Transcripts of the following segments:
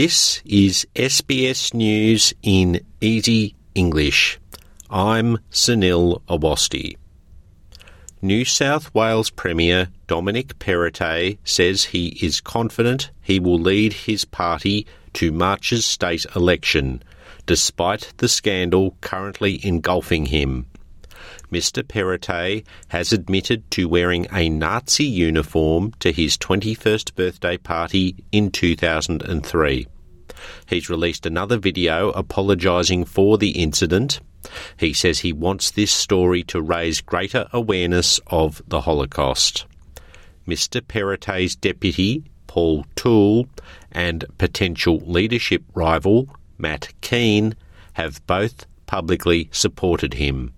This is SBS News in Easy English. I'm Sunil Awasthi. New South Wales Premier Dominic Perrottet says he is confident he will lead his party to March's state election, despite the scandal currently engulfing him. Mr. Perrottet has admitted to wearing a Nazi uniform to his 21st birthday party in 2003. He's released another video apologising for the incident. He says he wants this story to raise greater awareness of the Holocaust. Mr. Perrottet's deputy, Paul Toole, and potential leadership rival, Matt Kean, have both publicly supported him.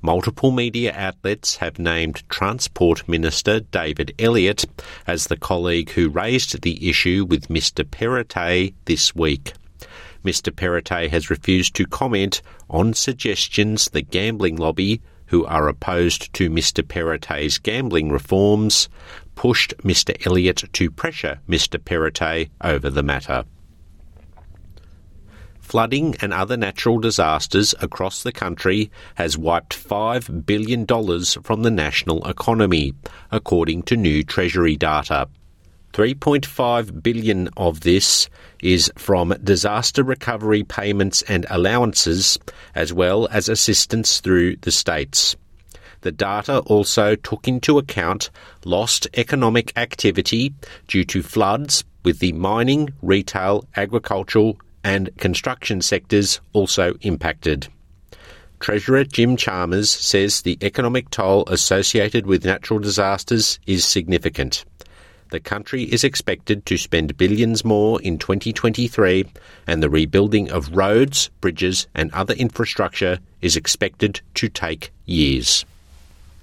Multiple media outlets have named Transport Minister David Elliott as the colleague who raised the issue with Mr. Perrottet this week. Mr. Perrottet has refused to comment on suggestions the gambling lobby, who are opposed to Mr. Perrottet's gambling reforms, pushed Mr. Elliott to pressure Mr. Perrottet over the matter. Flooding and other natural disasters across the country has wiped $5 billion from the national economy, according to new Treasury data. 3.5 billion of this is from disaster recovery payments and allowances as well as assistance through the states. The data also took into account lost economic activity due to floods with the mining, retail, agricultural and construction sectors also impacted. Treasurer Jim Chalmers says the economic toll associated with natural disasters is significant. The country is expected to spend billions more in 2023, and the rebuilding of roads, bridges, and other infrastructure is expected to take years.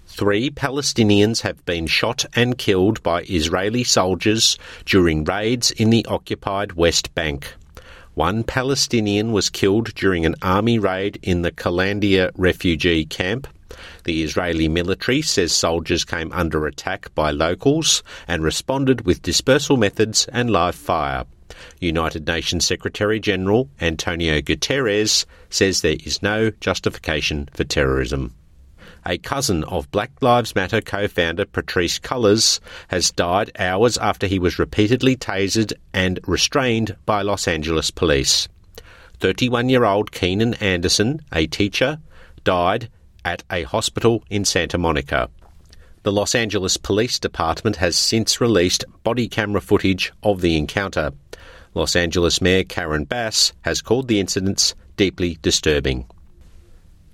Three Palestinians have been shot and killed by Israeli soldiers during raids in the occupied West Bank. One Palestinian was killed during an army raid in the Kalandia refugee camp. The Israeli military says soldiers came under attack by locals and responded with dispersal methods and live fire. United Nations Secretary General Antonio Guterres says there is no justification for terrorism. A cousin of Black Lives Matter co founder Patrisse Cullors has died hours after he was repeatedly tasered and restrained by Los Angeles police. 31 year old Keenan Anderson, a teacher, died at a hospital in Santa Monica. The Los Angeles Police Department has since released body camera footage of the encounter. Los Angeles Mayor Karen Bass has called the incidents deeply disturbing.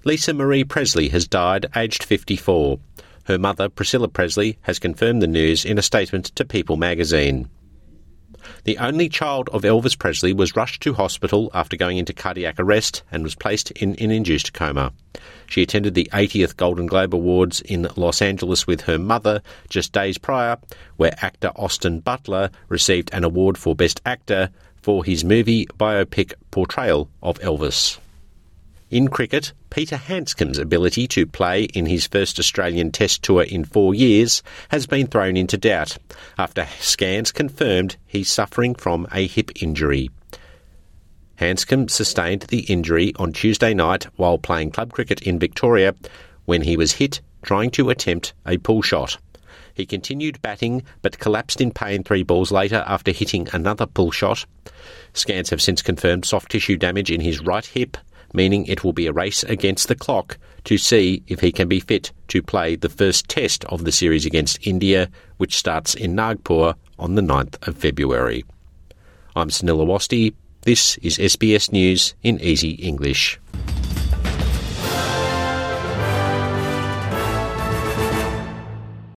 Lisa Marie Presley has died aged 54. Her mother, Priscilla Presley, has confirmed the news in a statement to People magazine. The only child of Elvis Presley was rushed to hospital after going into cardiac arrest and was placed in an induced coma. She attended the 80th Golden Globe Awards in Los Angeles with her mother just days prior, where actor Austin Butler received an award for Best Actor for his movie biopic portrayal of Elvis. In cricket, Peter Handscomb's ability to play in his first Australian Test tour in four years has been thrown into doubt after scans confirmed he's suffering from a hip injury. Handscomb sustained the injury on Tuesday night while playing club cricket in Victoria when he was hit trying to attempt a pull shot. He continued batting but collapsed in pain three balls later after hitting another pull shot. Scans have since confirmed soft tissue damage in his right hip meaning it will be a race against the clock to see if he can be fit to play the first test of the series against India, which starts in Nagpur on the 9th of February. I'm Sunil Awasthi. This is SBS News in Easy English.